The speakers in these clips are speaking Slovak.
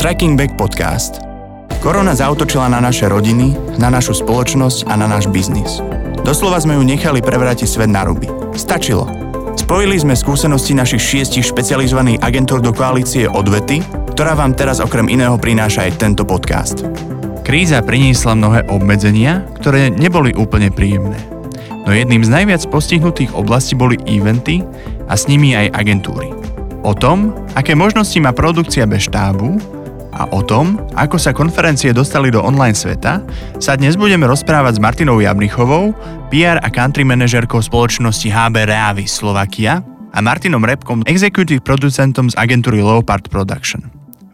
Striking Back Podcast. Korona zautočila na naše rodiny, na našu spoločnosť a na náš biznis. Doslova sme ju nechali prevrátiť svet na ruby. Stačilo. Spojili sme skúsenosti našich šiestich špecializovaných agentúr do koalície Odvety, ktorá vám teraz okrem iného prináša aj tento podcast. Kríza priniesla mnohé obmedzenia, ktoré neboli úplne príjemné. No jedným z najviac postihnutých oblastí boli eventy a s nimi aj agentúry. O tom, aké možnosti má produkcia bez štábu, a o tom, ako sa konferencie dostali do online sveta, sa dnes budeme rozprávať s Martinou Jabnichovou, PR a country manažerkou spoločnosti HB Reavi Slovakia a Martinom Repkom, executive producentom z agentúry Leopard Production.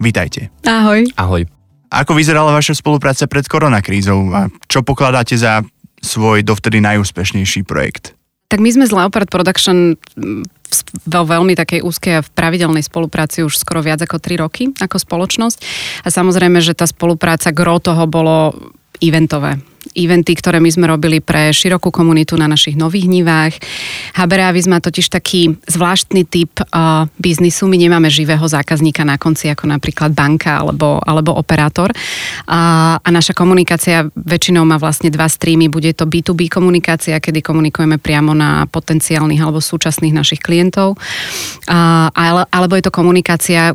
Vítajte. Ahoj. Ahoj. Ako vyzerala vaša spolupráca pred koronakrízou a čo pokladáte za svoj dovtedy najúspešnejší projekt? Tak my sme z Leopard Production vo veľmi takej úzkej a v pravidelnej spolupráci už skoro viac ako 3 roky ako spoločnosť. A samozrejme, že tá spolupráca, gro toho bolo eventové eventy, ktoré my sme robili pre širokú komunitu na našich nových nivách. Habereavis má totiž taký zvláštny typ uh, biznisu. My nemáme živého zákazníka na konci, ako napríklad banka alebo, alebo operátor. A, a naša komunikácia väčšinou má vlastne dva streamy. Bude to B2B komunikácia, kedy komunikujeme priamo na potenciálnych alebo súčasných našich klientov. A, alebo je to komunikácia,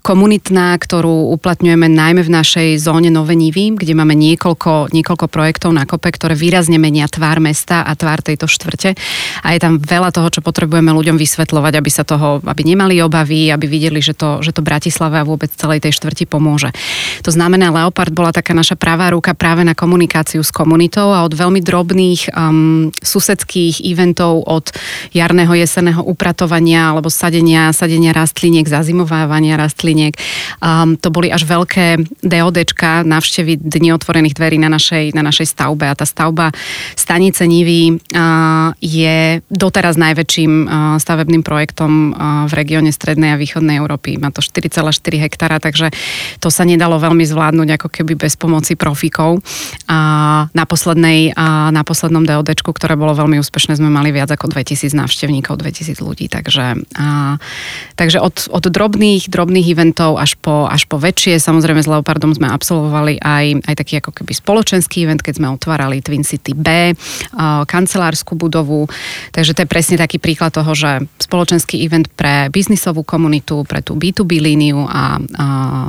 komunitná, ktorú uplatňujeme najmä v našej zóne Nové Nivy, kde máme niekoľko, niekoľko projektov na kope, ktoré výrazne menia tvár mesta a tvár tejto štvrte. A je tam veľa toho, čo potrebujeme ľuďom vysvetľovať, aby sa toho, aby nemali obavy, aby videli, že to, že to Bratislave a vôbec celej tej štvrti pomôže. To znamená, Leopard bola taká naša pravá ruka práve na komunikáciu s komunitou a od veľmi drobných um, susedských eventov, od jarného, jeseného upratovania alebo sadenia, sadenia rastliniek, zazimovávania rastliniek rastliniek. Um, to boli až veľké DODčka, návštevy Dni otvorených dverí na našej, na našej stavbe a tá stavba stanice Nivy uh, je doteraz najväčším uh, stavebným projektom uh, v regióne Strednej a Východnej Európy. Má to 4,4 hektára, takže to sa nedalo veľmi zvládnuť ako keby bez pomoci profikov. A na, poslednej, a na poslednom DODčku, ktoré bolo veľmi úspešné, sme mali viac ako 2000 návštevníkov, 2000 ľudí. Takže, a, takže od, od drobných, drobných eventov až po, až po väčšie. Samozrejme s Leopardom sme absolvovali aj, aj taký ako keby spoločenský event, keď sme otvárali Twin City B, kancelárskú budovu. Takže to je presne taký príklad toho, že spoločenský event pre biznisovú komunitu, pre tú B2B líniu a,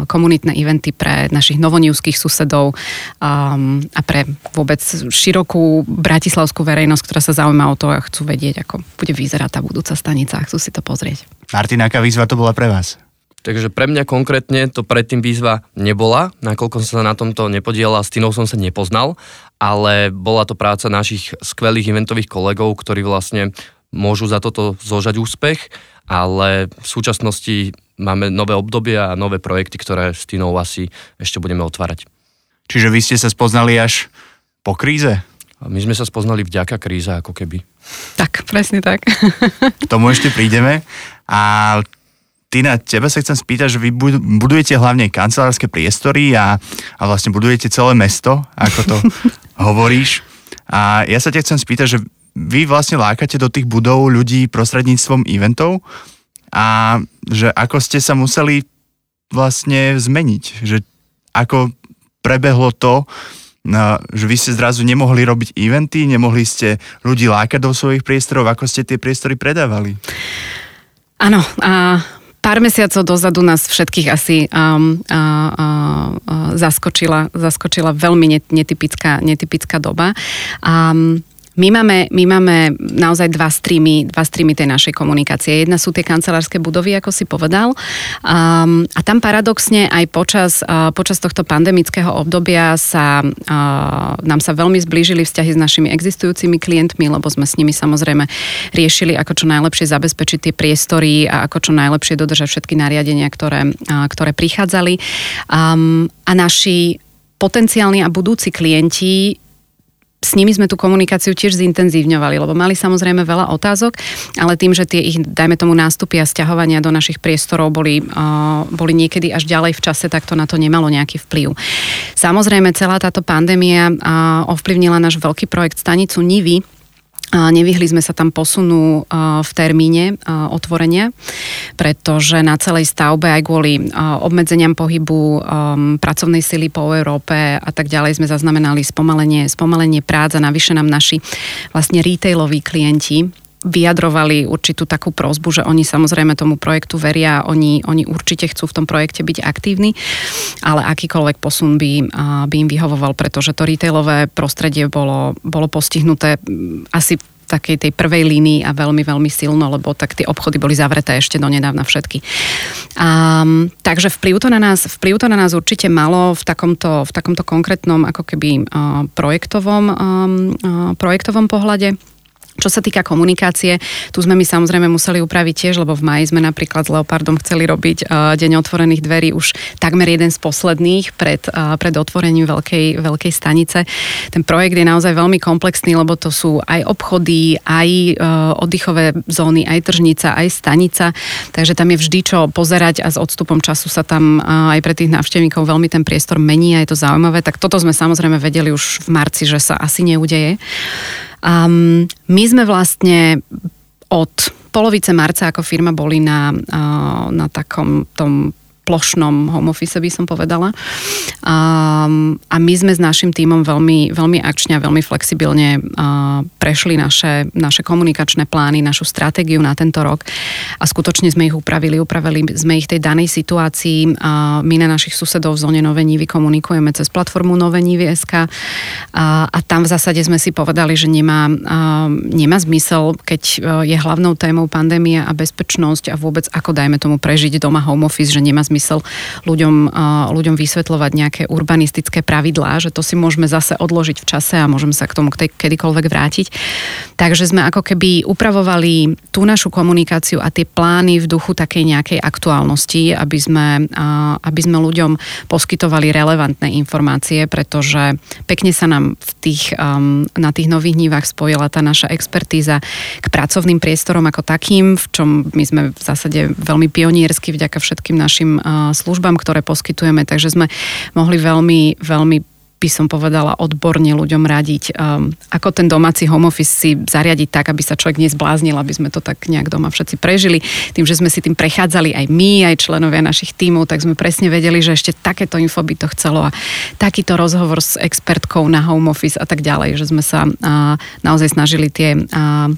komunitné eventy pre našich novoniuských susedov um, a pre vôbec širokú bratislavskú verejnosť, ktorá sa zaujíma o to a chcú vedieť, ako bude vyzerať tá budúca stanica a chcú si to pozrieť. Martina, aká výzva to bola pre vás? Takže pre mňa konkrétne to predtým výzva nebola, nakoľko som sa na tomto nepodielal, s Tinou som sa nepoznal, ale bola to práca našich skvelých eventových kolegov, ktorí vlastne môžu za toto zložať úspech, ale v súčasnosti máme nové obdobia a nové projekty, ktoré s Tinou asi ešte budeme otvárať. Čiže vy ste sa spoznali až po kríze? My sme sa spoznali vďaka kríze, ako keby. Tak, presne tak. K tomu ešte prídeme. A Tina, teba sa chcem spýtať, že vy budujete hlavne kancelárske priestory a, a vlastne budujete celé mesto, ako to hovoríš. A ja sa ťa chcem spýtať, že vy vlastne lákate do tých budov ľudí prostredníctvom eventov a že ako ste sa museli vlastne zmeniť, že ako prebehlo to, no, že vy ste zrazu nemohli robiť eventy, nemohli ste ľudí lákať do svojich priestorov, ako ste tie priestory predávali? Áno, a Pár mesiacov dozadu nás všetkých asi um, uh, uh, zaskočila, zaskočila veľmi netypická, netypická doba. Um, my máme, my máme naozaj dva streamy, dva streamy tej našej komunikácie. Jedna sú tie kancelárske budovy, ako si povedal. Um, a tam paradoxne aj počas, uh, počas tohto pandemického obdobia sa, uh, nám sa veľmi zblížili vzťahy s našimi existujúcimi klientmi, lebo sme s nimi samozrejme riešili, ako čo najlepšie zabezpečiť tie priestory a ako čo najlepšie dodržať všetky nariadenia, ktoré, uh, ktoré prichádzali. Um, a naši potenciálni a budúci klienti s nimi sme tú komunikáciu tiež zintenzívňovali, lebo mali samozrejme veľa otázok, ale tým, že tie ich, dajme tomu, nástupy a stiahovania do našich priestorov boli, uh, boli niekedy až ďalej v čase, tak to na to nemalo nejaký vplyv. Samozrejme, celá táto pandémia uh, ovplyvnila náš veľký projekt Stanicu Nivy, Nevyhli sme sa tam posunu v termíne otvorenia, pretože na celej stavbe aj kvôli obmedzeniam pohybu pracovnej sily po Európe a tak ďalej sme zaznamenali spomalenie, spomalenie prác a navyše nám naši vlastne retailoví klienti vyjadrovali určitú takú prozbu, že oni samozrejme tomu projektu veria, oni, oni určite chcú v tom projekte byť aktívni, ale akýkoľvek posun by, by im vyhovoval, pretože to retailové prostredie bolo, bolo postihnuté asi takej tej prvej línii a veľmi, veľmi silno, lebo tak tie obchody boli zavreté ešte do nedávna všetky. A, takže vplyv to, na nás, vplyv to na nás určite malo v takomto, v takomto konkrétnom ako keby uh, projektovom, um, uh, projektovom pohľade. Čo sa týka komunikácie, tu sme my samozrejme museli upraviť tiež, lebo v maji sme napríklad s Leopardom chceli robiť uh, deň otvorených dverí už takmer jeden z posledných pred, uh, pred otvorením veľkej, veľkej stanice. Ten projekt je naozaj veľmi komplexný, lebo to sú aj obchody, aj uh, oddychové zóny, aj tržnica, aj stanica, takže tam je vždy čo pozerať a s odstupom času sa tam aj pre tých návštevníkov veľmi ten priestor mení a je to zaujímavé. Tak toto sme samozrejme vedeli už v marci, že sa asi neudeje. Um, my sme vlastne od polovice marca ako firma boli na, na takom tom plošnom home office, by som povedala. A, a my sme s našim tímom veľmi, veľmi akčne a veľmi flexibilne a, prešli naše, naše komunikačné plány, našu stratégiu na tento rok a skutočne sme ich upravili. Upravili sme ich tej danej situácii. A my na našich susedov v zóne Nové Nívy komunikujeme cez platformu Nové Nívy.sk a, a tam v zásade sme si povedali, že nemá, a, nemá zmysel, keď e, je hlavnou témou pandémia a bezpečnosť a vôbec ako dajme tomu prežiť doma home office, že nemá zmysel ľuďom, ľuďom vysvetľovať nejaké urbanistické pravidlá, že to si môžeme zase odložiť v čase a môžeme sa k tomu kedykoľvek vrátiť. Takže sme ako keby upravovali tú našu komunikáciu a tie plány v duchu takej nejakej aktuálnosti, aby sme, aby sme ľuďom poskytovali relevantné informácie, pretože pekne sa nám v tých, na tých nových nívach spojila tá naša expertíza k pracovným priestorom ako takým, v čom my sme v zásade veľmi pioniersky vďaka všetkým našim službám, ktoré poskytujeme, takže sme mohli veľmi, veľmi by som povedala, odborne ľuďom radiť, um, ako ten domáci home office si zariadiť tak, aby sa človek nezbláznil, aby sme to tak nejak doma všetci prežili. Tým, že sme si tým prechádzali aj my, aj členovia našich tímov, tak sme presne vedeli, že ešte takéto info by to chcelo a takýto rozhovor s expertkou na home office a tak ďalej, že sme sa uh, naozaj snažili tie uh,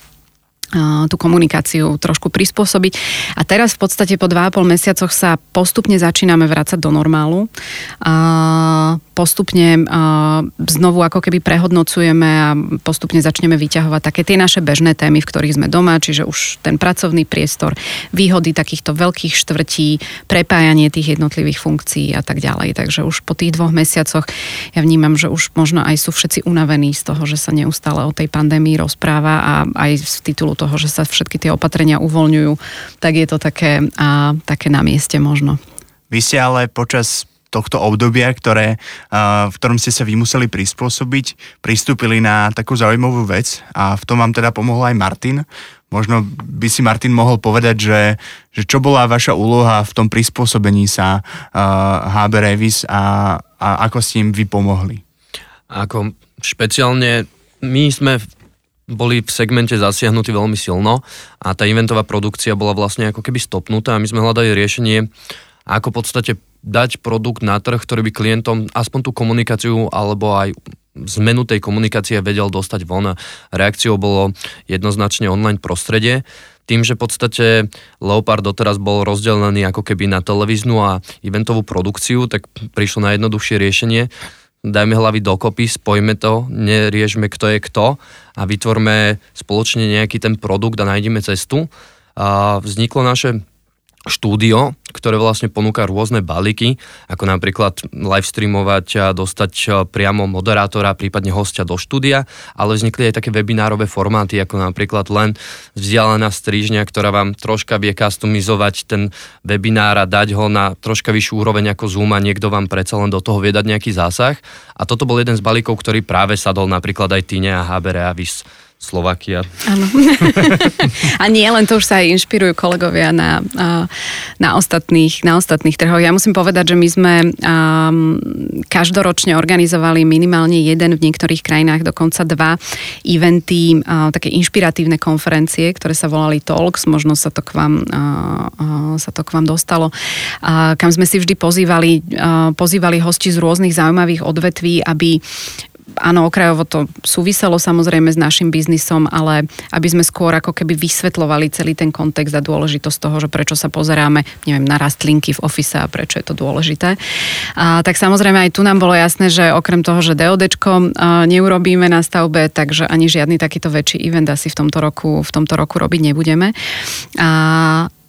tú komunikáciu trošku prispôsobiť. A teraz v podstate po 2,5 mesiacoch sa postupne začíname vrácať do normálu. Postupne znovu ako keby prehodnocujeme a postupne začneme vyťahovať také tie naše bežné témy, v ktorých sme doma, čiže už ten pracovný priestor, výhody takýchto veľkých štvrtí, prepájanie tých jednotlivých funkcií a tak ďalej. Takže už po tých dvoch mesiacoch ja vnímam, že už možno aj sú všetci unavení z toho, že sa neustále o tej pandémii rozpráva a aj z titulu toho, že sa všetky tie opatrenia uvoľňujú, tak je to také, a, také na mieste možno. Vy ste ale počas tohto obdobia, ktoré, v ktorom ste sa vy museli prispôsobiť, pristúpili na takú zaujímavú vec a v tom vám teda pomohol aj Martin. Možno by si Martin mohol povedať, že, že čo bola vaša úloha v tom prispôsobení sa HB Revis a, a ako ste im vy pomohli? Ako špeciálne my sme boli v segmente zasiahnutí veľmi silno a tá eventová produkcia bola vlastne ako keby stopnutá a my sme hľadali riešenie, ako v podstate dať produkt na trh, ktorý by klientom aspoň tú komunikáciu alebo aj zmenu tej komunikácie vedel dostať von. Reakciou bolo jednoznačne online prostredie. Tým, že v podstate Leopard doteraz bol rozdelený ako keby na televíznu a eventovú produkciu, tak prišlo na jednoduchšie riešenie dajme hlavy dokopy, spojme to, neriešme kto je kto a vytvorme spoločne nejaký ten produkt a nájdeme cestu. A vzniklo naše štúdio, ktoré vlastne ponúka rôzne balíky, ako napríklad live streamovať a dostať e, priamo moderátora, prípadne hostia do štúdia, ale vznikli aj také webinárové formáty, ako napríklad len vzdialená strížňa, ktorá vám troška vie customizovať ten webinár a dať ho na troška vyššiu úroveň ako Zoom a niekto vám predsa len do toho vie dať nejaký zásah. A toto bol jeden z balíkov, ktorý práve sadol napríklad aj Tine a HB Reavis Slovakia. Áno. a nie len to už sa aj inšpirujú kolegovia na, na, ostatných, na ostatných trhoch. Ja musím povedať, že my sme um, každoročne organizovali minimálne jeden, v niektorých krajinách dokonca dva eventy, uh, také inšpiratívne konferencie, ktoré sa volali Talks, možno sa to k vám, uh, uh, sa to k vám dostalo, uh, kam sme si vždy pozývali, uh, pozývali hosti z rôznych zaujímavých odvetví, aby áno, okrajovo to súviselo samozrejme s našim biznisom, ale aby sme skôr ako keby vysvetlovali celý ten kontext a dôležitosť toho, že prečo sa pozeráme, neviem, na rastlinky v ofise a prečo je to dôležité. A, tak samozrejme aj tu nám bolo jasné, že okrem toho, že DODčko neurobíme na stavbe, takže ani žiadny takýto väčší event asi v tomto roku, v tomto roku robiť nebudeme. A,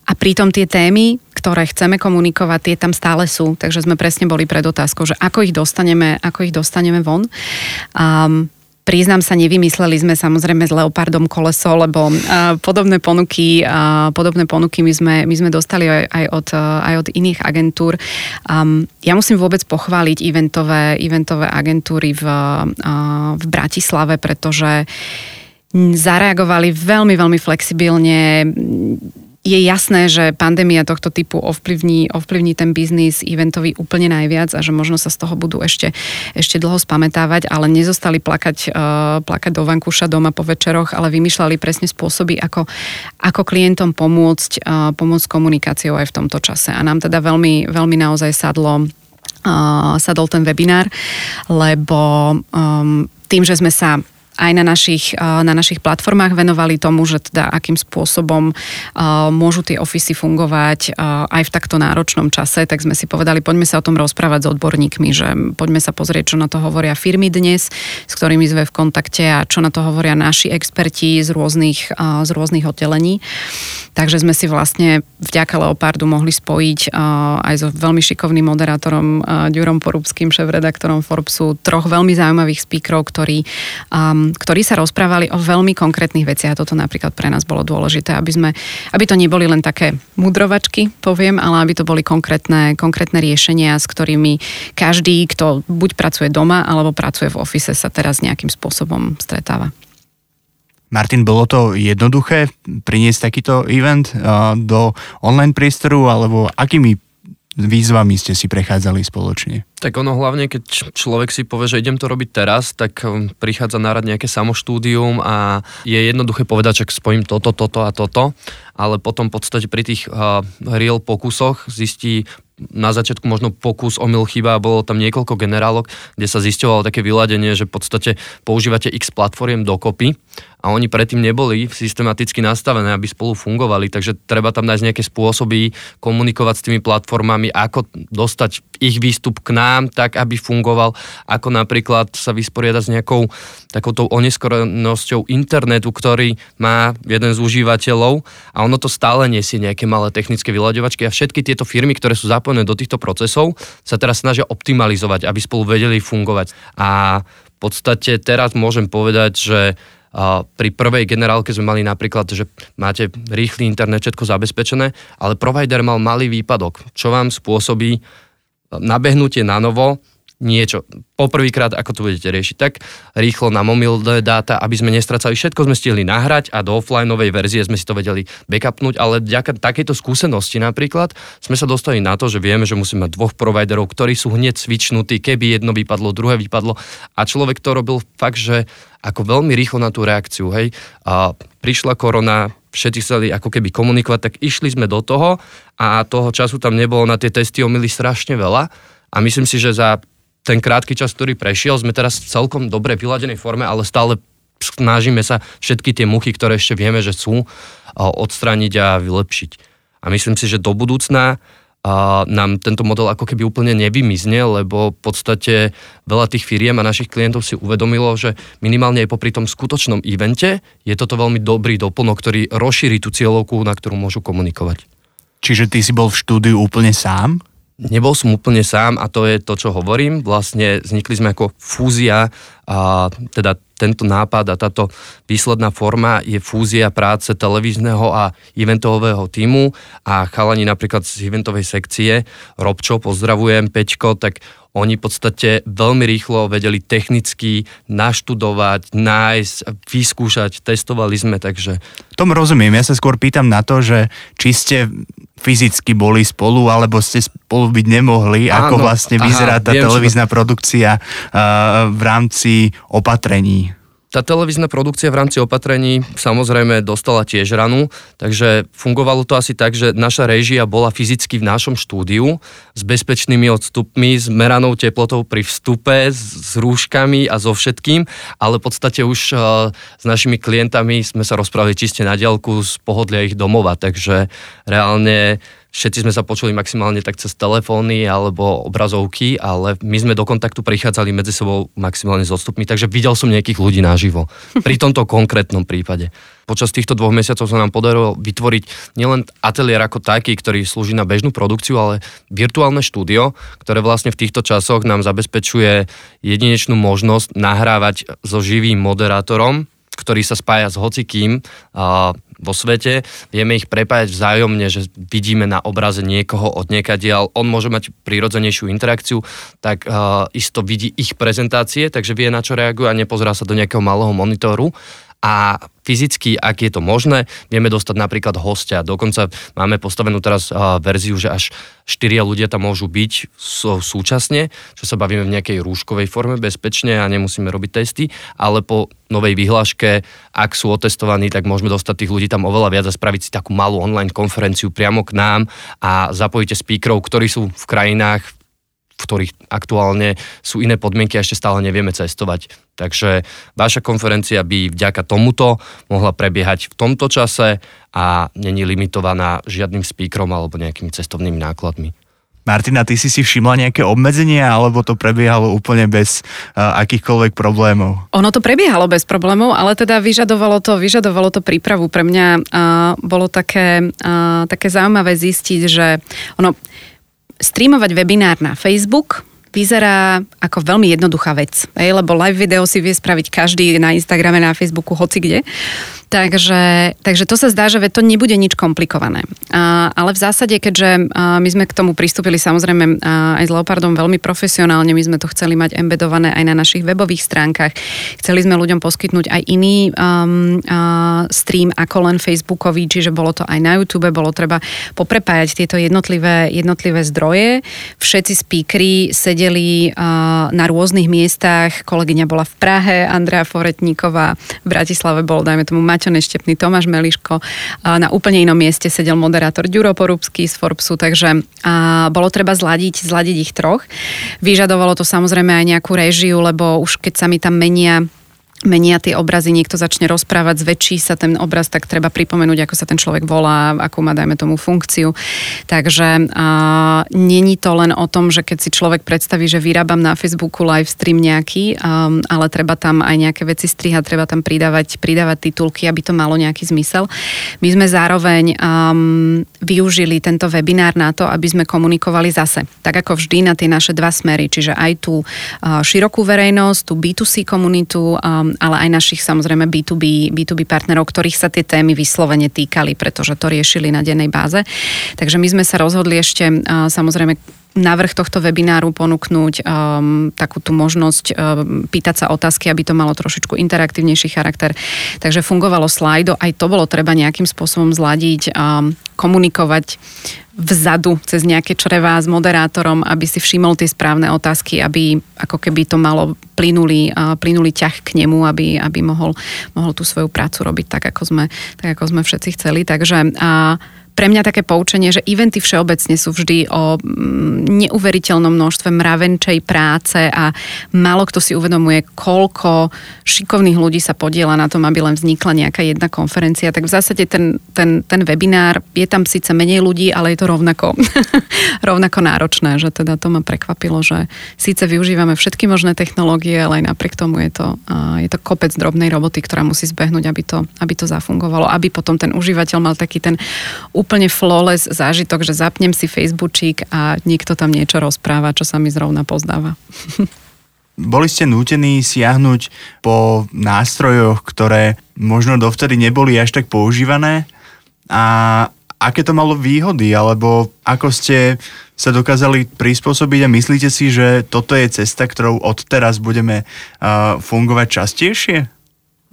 a pritom tie témy, ktoré chceme komunikovať, tie tam stále sú. Takže sme presne boli pred otázkou, že ako ich dostaneme, ako ich dostaneme von. Um, Priznám sa, nevymysleli sme samozrejme s Leopardom koleso, lebo uh, podobné ponuky, uh, podobné ponuky my sme, my sme dostali aj, aj, od, uh, aj od iných agentúr. Um, ja musím vôbec pochváliť eventové, eventové agentúry v, uh, v Bratislave, pretože zareagovali veľmi, veľmi flexibilne je jasné, že pandémia tohto typu ovplyvní, ovplyvní ten biznis eventový úplne najviac a že možno sa z toho budú ešte, ešte dlho spametávať, ale nezostali plakať, uh, plakať do vankúša doma po večeroch, ale vymýšľali presne spôsoby, ako, ako klientom pomôcť, uh, pomôcť komunikáciou aj v tomto čase. A nám teda veľmi, veľmi naozaj sadlo, uh, sadol ten webinár, lebo tým, že sme sa aj na našich, na našich platformách venovali tomu, že teda akým spôsobom môžu tie ofisy fungovať aj v takto náročnom čase, tak sme si povedali, poďme sa o tom rozprávať s odborníkmi, že poďme sa pozrieť, čo na to hovoria firmy dnes, s ktorými sme v kontakte a čo na to hovoria naši experti z rôznych, z rôznych oddelení. Takže sme si vlastne vďaka Leopardu mohli spojiť aj so veľmi šikovným moderátorom Ďurom Porúbským, šéf-redaktorom Forbesu, troch veľmi zaujímavých speakerov, ktorí um, ktorí sa rozprávali o veľmi konkrétnych veciach a toto napríklad pre nás bolo dôležité, aby, sme, aby to neboli len také mudrovačky, poviem, ale aby to boli konkrétne, konkrétne riešenia, s ktorými každý, kto buď pracuje doma alebo pracuje v ofise, sa teraz nejakým spôsobom stretáva. Martin, bolo to jednoduché priniesť takýto event do online priestoru, alebo akými výzvami ste si prechádzali spoločne? Tak ono hlavne, keď človek si povie, že idem to robiť teraz, tak um, prichádza na rad nejaké samoštúdium a je jednoduché povedať, že spojím toto, toto a toto, ale potom v podstate pri tých uh, real pokusoch zistí na začiatku možno pokus, omyl, chyba bolo tam niekoľko generálok, kde sa zisťovalo také vyladenie, že v podstate používate x platformiem dokopy a oni predtým neboli systematicky nastavené, aby spolu fungovali, takže treba tam nájsť nejaké spôsoby komunikovať s tými platformami, ako dostať ich výstup k nám tak, aby fungoval, ako napríklad sa vysporiadať s nejakou takouto oneskorenosťou internetu, ktorý má jeden z užívateľov. A ono to stále nesie nejaké malé technické vyľaďovačky. A všetky tieto firmy, ktoré sú zapojené do týchto procesov, sa teraz snažia optimalizovať, aby spolu vedeli fungovať. A v podstate teraz môžem povedať, že pri prvej generálke sme mali napríklad, že máte rýchly internet, všetko zabezpečené, ale provider mal malý výpadok, čo vám spôsobí nabehnutie na novo, niečo. Poprvýkrát, ako to budete riešiť, tak rýchlo na mobilné dáta, aby sme nestracali všetko, sme stihli nahrať a do offlineovej verzie sme si to vedeli backupnúť, ale vďaka takejto skúsenosti napríklad sme sa dostali na to, že vieme, že musíme mať dvoch providerov, ktorí sú hneď cvičnutí, keby jedno vypadlo, druhé vypadlo a človek to robil fakt, že ako veľmi rýchlo na tú reakciu, hej. A prišla korona, všetci chceli ako keby komunikovať, tak išli sme do toho a toho času tam nebolo na tie testy omily strašne veľa a myslím si, že za ten krátky čas, ktorý prešiel, sme teraz v celkom dobre vyladenej forme, ale stále snažíme sa všetky tie muchy, ktoré ešte vieme, že sú, odstrániť a vylepšiť. A myslím si, že do budúcna nám tento model ako keby úplne nevymizne, lebo v podstate veľa tých firiem a našich klientov si uvedomilo, že minimálne aj popri tom skutočnom evente je toto veľmi dobrý doplnok, ktorý rozšíri tú cieľovku, na ktorú môžu komunikovať. Čiže ty si bol v štúdiu úplne sám? Nebol som úplne sám a to je to, čo hovorím. Vlastne vznikli sme ako fúzia, a teda tento nápad a táto výsledná forma je fúzia práce televízneho a eventového týmu a chalani napríklad z eventovej sekcie, Robčo, pozdravujem, Peťko, tak oni v podstate veľmi rýchlo vedeli technicky naštudovať, nájsť, vyskúšať, testovali sme, takže... Tom rozumiem, ja sa skôr pýtam na to, že či ste fyzicky boli spolu, alebo ste spolu byť nemohli, Áno, ako vlastne vyzerá aha, tá viem, televízna produkcia uh, v rámci opatrení. Tá televízna produkcia v rámci opatrení samozrejme dostala tiež ranu, takže fungovalo to asi tak, že naša režia bola fyzicky v našom štúdiu s bezpečnými odstupmi, s meranou teplotou pri vstupe, s, rúškami a so všetkým, ale v podstate už uh, s našimi klientami sme sa rozprávali čiste na diálku z pohodlia ich domova, takže reálne všetci sme sa počuli maximálne tak cez telefóny alebo obrazovky, ale my sme do kontaktu prichádzali medzi sebou maximálne s odstupmi, takže videl som nejakých ľudí naživo. Pri tomto konkrétnom prípade. Počas týchto dvoch mesiacov sa nám podarilo vytvoriť nielen ateliér ako taký, ktorý slúži na bežnú produkciu, ale virtuálne štúdio, ktoré vlastne v týchto časoch nám zabezpečuje jedinečnú možnosť nahrávať so živým moderátorom, ktorý sa spája s hocikým vo svete, vieme ich prepájať vzájomne, že vidíme na obraze niekoho od niekadiaľ, on môže mať prirodzenejšiu interakciu, tak uh, isto vidí ich prezentácie, takže vie na čo reaguje a nepozerá sa do nejakého malého monitoru a fyzicky, ak je to možné, vieme dostať napríklad hostia. Dokonca máme postavenú teraz verziu, že až štyria ľudia tam môžu byť súčasne, že sa bavíme v nejakej rúškovej forme bezpečne a nemusíme robiť testy, ale po novej vyhláške, ak sú otestovaní, tak môžeme dostať tých ľudí tam oveľa viac a spraviť si takú malú online konferenciu priamo k nám a zapojíte speakerov, ktorí sú v krajinách, v ktorých aktuálne sú iné podmienky a ešte stále nevieme cestovať. Takže vaša konferencia by vďaka tomuto mohla prebiehať v tomto čase a není limitovaná žiadnym speakerom alebo nejakými cestovnými nákladmi. Martina, ty si si všimla nejaké obmedzenia, alebo to prebiehalo úplne bez uh, akýchkoľvek problémov? Ono to prebiehalo bez problémov, ale teda vyžadovalo to, vyžadovalo to prípravu. Pre mňa uh, bolo také, uh, také zaujímavé zistiť, že ono, streamovať webinár na Facebook vyzerá ako veľmi jednoduchá vec, lebo live video si vie spraviť každý na Instagrame, na Facebooku, hoci kde. Takže, takže to sa zdá, že to nebude nič komplikované. Ale v zásade, keďže my sme k tomu pristúpili samozrejme aj s Leopardom veľmi profesionálne, my sme to chceli mať embedované aj na našich webových stránkach. Chceli sme ľuďom poskytnúť aj iný um, uh, stream ako len Facebookový, čiže bolo to aj na YouTube, bolo treba poprepájať tieto jednotlivé, jednotlivé zdroje. Všetci speakery sedeli uh, na rôznych miestach, kolegyňa bola v Prahe, Andrea Foretníková, v Bratislave bol, dajme tomu, Mať Maťo Neštepný, Tomáš Meliško. Na úplne inom mieste sedel moderátor Ďuro Porubský z Forbesu, takže bolo treba zladiť, zladiť ich troch. Vyžadovalo to samozrejme aj nejakú režiu, lebo už keď sa mi tam menia menia tie obrazy, niekto začne rozprávať, zväčší sa ten obraz, tak treba pripomenúť, ako sa ten človek volá, akú má, dajme tomu, funkciu. Takže a, není to len o tom, že keď si človek predstaví, že vyrábam na Facebooku live stream nejaký, a, ale treba tam aj nejaké veci strihať, treba tam pridávať, pridávať titulky, aby to malo nejaký zmysel. My sme zároveň um, využili tento webinár na to, aby sme komunikovali zase, tak ako vždy na tie naše dva smery, čiže aj tú uh, širokú verejnosť, tú B2C komunitu, um, ale aj našich samozrejme B2B, B2B partnerov, ktorých sa tie témy vyslovene týkali, pretože to riešili na dennej báze. Takže my sme sa rozhodli ešte samozrejme návrh tohto webináru ponúknuť um, takú tú možnosť um, pýtať sa otázky, aby to malo trošičku interaktívnejší charakter. Takže fungovalo slajdo, aj to bolo treba nejakým spôsobom zladiť, um, komunikovať vzadu cez nejaké črevá s moderátorom, aby si všimol tie správne otázky, aby ako keby to malo plynulý, uh, plynulý ťah k nemu, aby, aby mohol, mohol tú svoju prácu robiť tak, ako sme, tak, ako sme všetci chceli. Takže uh, pre mňa také poučenie, že eventy všeobecne sú vždy o mm, neuveriteľnom množstve mravenčej práce a málo kto si uvedomuje, koľko šikovných ľudí sa podiela na tom, aby len vznikla nejaká jedna konferencia. Tak v zásade ten, ten, ten webinár, je tam síce menej ľudí, ale je to rovnako, rovnako náročné, že teda to ma prekvapilo, že síce využívame všetky možné technológie, ale aj napriek tomu je to, je to kopec drobnej roboty, ktorá musí zbehnúť, aby to, aby to zafungovalo, aby potom ten užívateľ mal taký ten úplne flawless zážitok, že zapnem si Facebookík a niekto tam niečo rozpráva, čo sa mi zrovna pozdáva. Boli ste nútení siahnuť po nástrojoch, ktoré možno dovtedy neboli až tak používané a aké to malo výhody, alebo ako ste sa dokázali prispôsobiť a myslíte si, že toto je cesta, ktorou odteraz budeme uh, fungovať častejšie?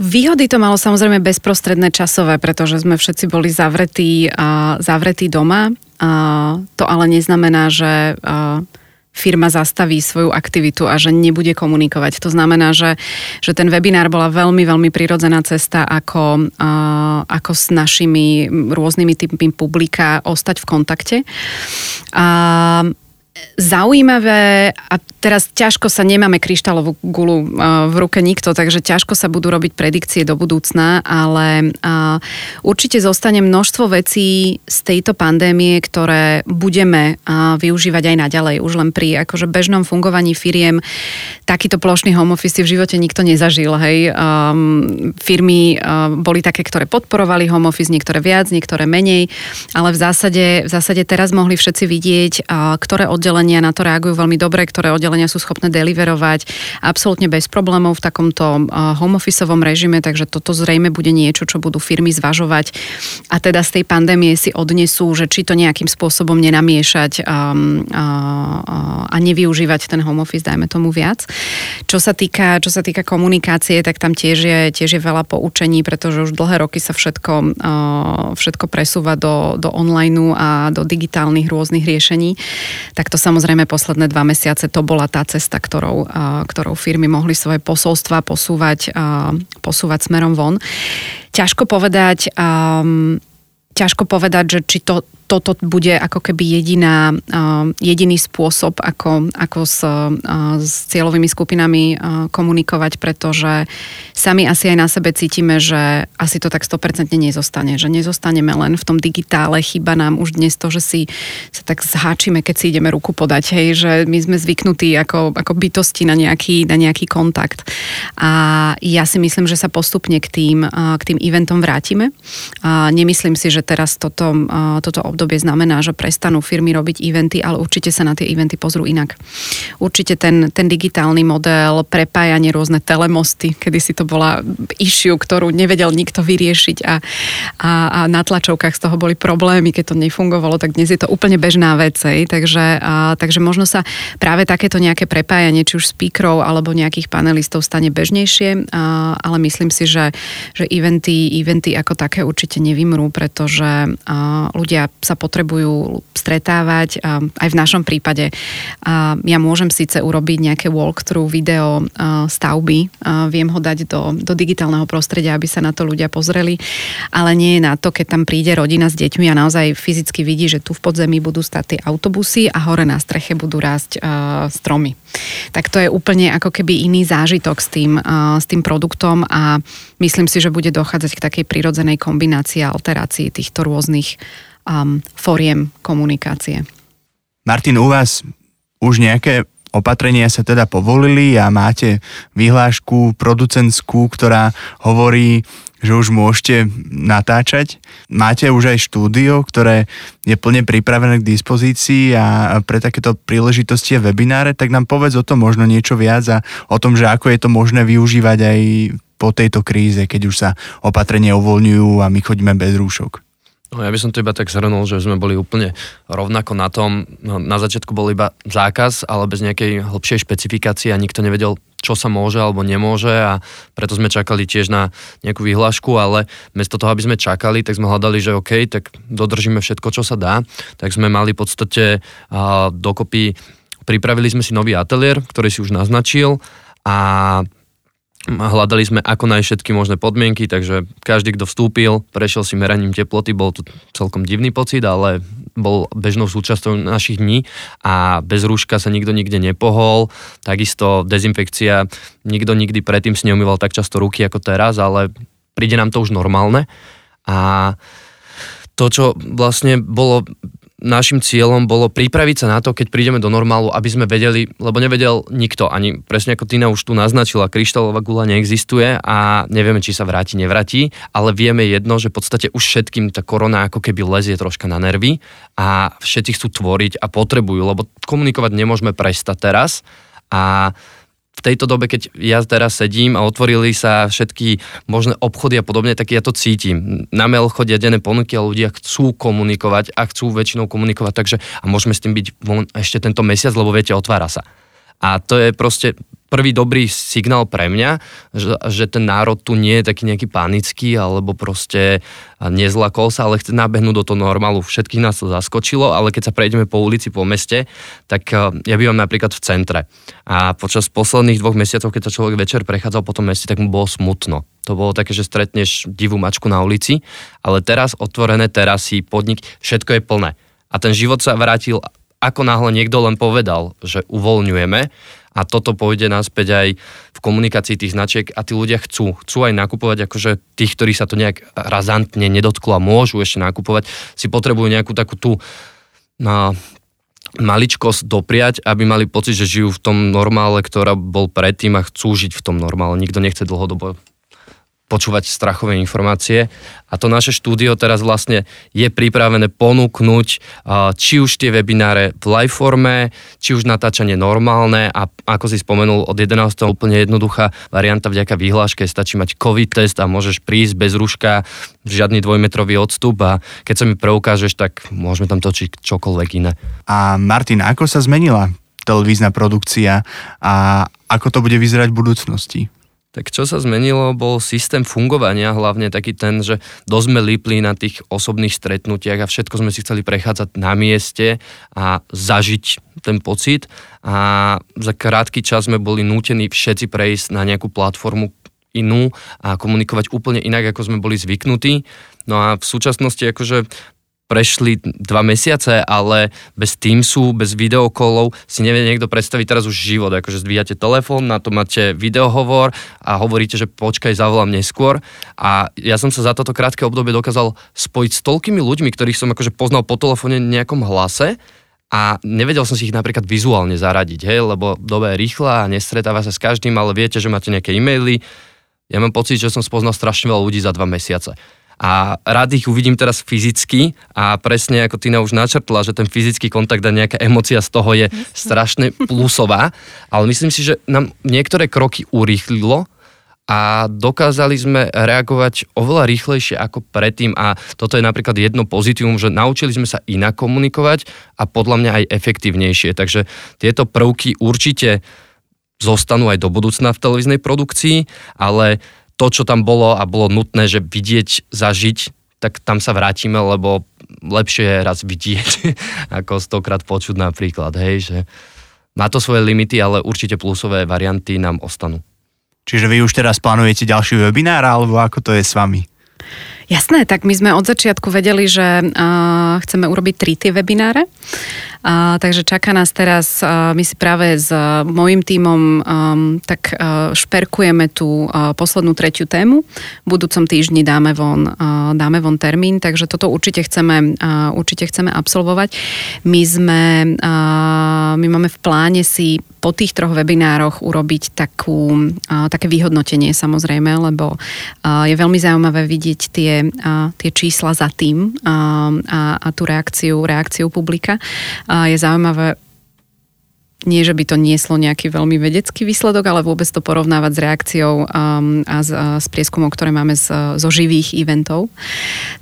Výhody to malo samozrejme bezprostredné časové, pretože sme všetci boli zavretí, uh, zavretí doma. Uh, to ale neznamená, že uh, firma zastaví svoju aktivitu a že nebude komunikovať. To znamená, že, že ten webinár bola veľmi, veľmi prirodzená cesta, ako, uh, ako s našimi rôznymi typmi publika ostať v kontakte. A zaujímavé a teraz ťažko sa nemáme kryštálovú gulu v ruke nikto, takže ťažko sa budú robiť predikcie do budúcna, ale určite zostane množstvo vecí z tejto pandémie, ktoré budeme využívať aj naďalej. Už len pri akože bežnom fungovaní firiem takýto plošný home office v živote nikto nezažil. Hej. Um, firmy boli také, ktoré podporovali home office, niektoré viac, niektoré menej, ale v zásade, v zásade teraz mohli všetci vidieť, ktoré oddelenia na to reagujú veľmi dobre, ktoré oddelenia sú schopné deliverovať absolútne bez problémov v takomto uh, home officeovom režime, takže toto zrejme bude niečo, čo budú firmy zvažovať a teda z tej pandémie si odnesú, že či to nejakým spôsobom nenamiešať um, uh, uh, a nevyužívať ten home office, dajme tomu viac. Čo sa týka, čo sa týka komunikácie, tak tam tiež je, tiež je veľa poučení, pretože už dlhé roky sa všetko, uh, všetko presúva do, do online a do digitálnych rôznych riešení. Tak to samozrejme posledné dva mesiace to bola tá cesta, ktorou, ktorou firmy mohli svoje posolstva posúvať, posúvať smerom von. Ťažko povedať, ťažko povedať, že či to toto bude ako keby jediná, jediný spôsob, ako, ako s, s cieľovými skupinami komunikovať, pretože sami asi aj na sebe cítime, že asi to tak 100% nezostane, že nezostaneme len v tom digitále, chyba nám už dnes to, že si sa tak zháčime, keď si ideme ruku podať, hej, že my sme zvyknutí ako, ako bytosti na nejaký, na nejaký kontakt. A ja si myslím, že sa postupne k tým, k tým eventom vrátime. A nemyslím si, že teraz toto, toto obdobie obdobie znamená, že prestanú firmy robiť eventy, ale určite sa na tie eventy pozrú inak. Určite ten, ten digitálny model, prepájanie rôzne telemosty, kedy si to bola issue, ktorú nevedel nikto vyriešiť a, a, a na tlačovkách z toho boli problémy, keď to nefungovalo, tak dnes je to úplne bežná vec. Takže, a, takže možno sa práve takéto nejaké prepájanie, či už speakerov alebo nejakých panelistov stane bežnejšie, a, ale myslím si, že, že eventy, eventy ako také určite nevymrú, pretože a, ľudia sa sa potrebujú stretávať. Aj v našom prípade ja môžem síce urobiť nejaké walkthrough video stavby, viem ho dať do, do digitálneho prostredia, aby sa na to ľudia pozreli, ale nie je na to, keď tam príde rodina s deťmi a naozaj fyzicky vidí, že tu v podzemí budú stať tie autobusy a hore na streche budú rásť stromy. Tak to je úplne ako keby iný zážitok s tým, s tým produktom a myslím si, že bude dochádzať k takej prirodzenej kombinácii a alterácii týchto rôznych um, foriem komunikácie. Martin, u vás už nejaké opatrenia sa teda povolili a máte vyhlášku producentskú, ktorá hovorí, že už môžete natáčať. Máte už aj štúdio, ktoré je plne pripravené k dispozícii a pre takéto príležitosti a webináre, tak nám povedz o tom možno niečo viac a o tom, že ako je to možné využívať aj po tejto kríze, keď už sa opatrenia uvoľňujú a my chodíme bez rúšok. No ja by som to iba tak zhrnul, že sme boli úplne rovnako na tom. No, na začiatku bol iba zákaz, ale bez nejakej hlbšej špecifikácie a nikto nevedel, čo sa môže alebo nemôže a preto sme čakali tiež na nejakú vyhlášku, ale miesto toho, aby sme čakali, tak sme hľadali, že OK, tak dodržíme všetko, čo sa dá. Tak sme mali v podstate uh, dokopy, pripravili sme si nový ateliér, ktorý si už naznačil a Hľadali sme ako nájsť všetky možné podmienky, takže každý, kto vstúpil, prešiel si meraním teploty, bol to celkom divný pocit, ale bol bežnou súčasťou našich dní a bez rúška sa nikto nikde nepohol. Takisto dezinfekcia, nikto nikdy predtým si neumýval tak často ruky ako teraz, ale príde nám to už normálne. A to, čo vlastne bolo našim cieľom bolo pripraviť sa na to, keď prídeme do normálu, aby sme vedeli, lebo nevedel nikto, ani presne ako Tina už tu naznačila, kryštálová gula neexistuje a nevieme, či sa vráti, nevráti, ale vieme jedno, že v podstate už všetkým tá korona ako keby lezie troška na nervy a všetci chcú tvoriť a potrebujú, lebo komunikovať nemôžeme prestať teraz a v tejto dobe, keď ja teraz sedím a otvorili sa všetky možné obchody a podobne, tak ja to cítim. Na mail chodia denné ponuky a ľudia chcú komunikovať a chcú väčšinou komunikovať, takže a môžeme s tým byť ešte tento mesiac, lebo viete, otvára sa. A to je proste prvý dobrý signál pre mňa, že, že ten národ tu nie je taký nejaký panický alebo proste nezlakol sa, ale chce nabehnúť do toho normálu. Všetkých nás to zaskočilo, ale keď sa prejdeme po ulici, po meste, tak ja bývam napríklad v centre. A počas posledných dvoch mesiacov, keď sa človek večer prechádzal po tom meste, tak mu bolo smutno. To bolo také, že stretneš divú mačku na ulici, ale teraz otvorené terasy, podnik, všetko je plné. A ten život sa vrátil ako náhle niekto len povedal, že uvoľňujeme, a toto pôjde naspäť aj v komunikácii tých značiek a tí ľudia chcú. Chcú aj nakupovať, akože tých, ktorí sa to nejak razantne nedotklo a môžu ešte nakupovať, si potrebujú nejakú takú tú na, maličkosť dopriať, aby mali pocit, že žijú v tom normále, ktorá bol predtým a chcú žiť v tom normále. Nikto nechce dlhodobo počúvať strachové informácie. A to naše štúdio teraz vlastne je pripravené ponúknuť či už tie webináre v live forme, či už natáčanie normálne a ako si spomenul, od 11. úplne jednoduchá varianta vďaka vyhláške, stačí mať COVID test a môžeš prísť bez ruška, žiadny dvojmetrový odstup a keď sa mi preukážeš, tak môžeme tam točiť čokoľvek iné. A Martin, ako sa zmenila televízna produkcia a ako to bude vyzerať v budúcnosti? Tak čo sa zmenilo, bol systém fungovania, hlavne taký ten, že dosť sme lípli na tých osobných stretnutiach a všetko sme si chceli prechádzať na mieste a zažiť ten pocit a za krátky čas sme boli nútení všetci prejsť na nejakú platformu inú a komunikovať úplne inak, ako sme boli zvyknutí. No a v súčasnosti akože prešli dva mesiace, ale bez Teamsu, bez videokolov si nevie niekto predstaviť teraz už život. Akože zdvíjate telefón, na to máte videohovor a hovoríte, že počkaj, zavolám neskôr. A ja som sa za toto krátke obdobie dokázal spojiť s toľkými ľuďmi, ktorých som akože poznal po telefóne nejakom hlase, a nevedel som si ich napríklad vizuálne zaradiť, hej, lebo doba je rýchla a nestretáva sa s každým, ale viete, že máte nejaké e-maily. Ja mám pocit, že som spoznal strašne veľa ľudí za dva mesiace a rád ich uvidím teraz fyzicky a presne ako Tina už načrtla, že ten fyzický kontakt a nejaká emocia z toho je strašne plusová, ale myslím si, že nám niektoré kroky urýchlilo a dokázali sme reagovať oveľa rýchlejšie ako predtým. A toto je napríklad jedno pozitívum, že naučili sme sa inak komunikovať a podľa mňa aj efektívnejšie, takže tieto prvky určite zostanú aj do budúcna v televíznej produkcii, ale to, čo tam bolo a bolo nutné, že vidieť, zažiť, tak tam sa vrátime, lebo lepšie je raz vidieť, ako stokrát počuť napríklad, hej, že má to svoje limity, ale určite plusové varianty nám ostanú. Čiže vy už teraz plánujete ďalší webinár, alebo ako to je s vami? Jasné, tak my sme od začiatku vedeli, že uh, chceme urobiť tri tie webináre. Uh, takže čaká nás teraz, uh, my si práve s mojim tímom um, tak uh, šperkujeme tú uh, poslednú tretiu tému. V budúcom týždni dáme von, uh, dáme von termín, takže toto určite chceme, uh, určite chceme absolvovať. My sme, uh, my máme v pláne si po tých troch webinároch urobiť takú, také vyhodnotenie samozrejme, lebo je veľmi zaujímavé vidieť tie, tie čísla za tým a, a tú reakciu, reakciu publika. Je zaujímavé nie, že by to nieslo nejaký veľmi vedecký výsledok, ale vôbec to porovnávať s reakciou um, a s, uh, s prieskumom, ktoré máme z, zo živých eventov.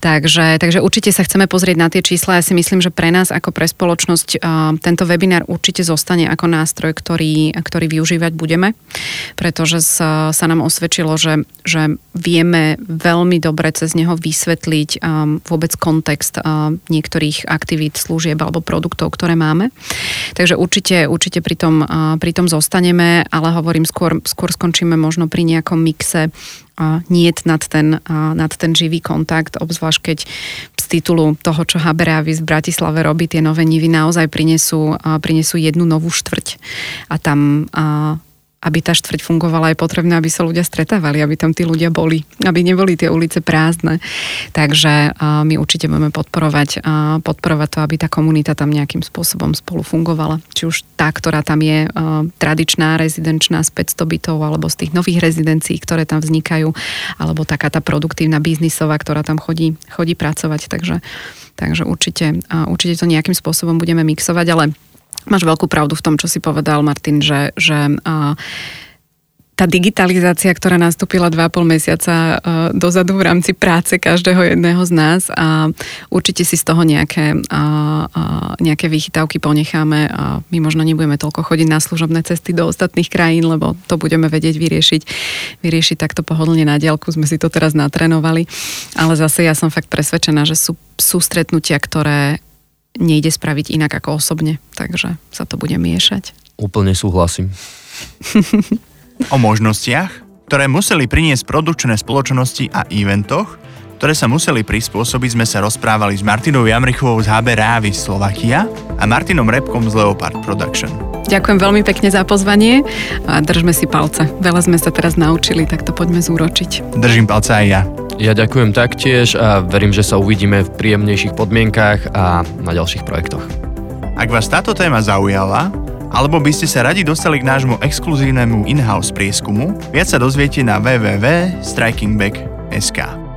Takže, takže určite sa chceme pozrieť na tie čísla. Ja si myslím, že pre nás ako pre spoločnosť uh, tento webinár určite zostane ako nástroj, ktorý, ktorý využívať budeme, pretože sa, sa nám osvedčilo, že, že vieme veľmi dobre cez neho vysvetliť um, vôbec kontext uh, niektorých aktivít, služieb alebo produktov, ktoré máme. Takže určite, určite určite pri tom, pri tom zostaneme, ale hovorím, skôr, skôr skončíme možno pri nejakom mixe nie nad ten, nad ten živý kontakt, obzvlášť keď z titulu toho, čo Haberavis v Bratislave robí, tie nové nivy naozaj prinesú, prinesú jednu novú štvrť. A tam aby tá štvrť fungovala, je potrebné, aby sa ľudia stretávali, aby tam tí ľudia boli, aby neboli tie ulice prázdne. Takže my určite budeme podporovať, podporovať to, aby tá komunita tam nejakým spôsobom spolu fungovala. Či už tá, ktorá tam je tradičná, rezidenčná z 500 bytov, alebo z tých nových rezidencií, ktoré tam vznikajú, alebo taká tá produktívna biznisová, ktorá tam chodí, chodí pracovať. Takže, takže určite, určite to nejakým spôsobom budeme mixovať, ale Máš veľkú pravdu v tom, čo si povedal, Martin, že, že tá digitalizácia, ktorá nastúpila 2,5 mesiaca dozadu v rámci práce každého jedného z nás a určite si z toho nejaké, nejaké vychytávky ponecháme a my možno nebudeme toľko chodiť na služobné cesty do ostatných krajín, lebo to budeme vedieť vyriešiť, vyriešiť takto pohodlne na diálku, sme si to teraz natrénovali, ale zase ja som fakt presvedčená, že sú, sú stretnutia, ktoré nejde spraviť inak ako osobne, takže sa to bude miešať. Úplne súhlasím. o možnostiach, ktoré museli priniesť produkčné spoločnosti a eventoch, ktoré sa museli prispôsobiť, sme sa rozprávali s Martinou Jamrichovou z HB Rávy Slovakia a Martinom Repkom z Leopard Production. Ďakujem veľmi pekne za pozvanie a držme si palce. Veľa sme sa teraz naučili, tak to poďme zúročiť. Držím palce aj ja. Ja ďakujem taktiež a verím, že sa uvidíme v príjemnejších podmienkách a na ďalších projektoch. Ak vás táto téma zaujala, alebo by ste sa radi dostali k nášmu exkluzívnemu in-house prieskumu, viac sa dozviete na www.strikingback.sk.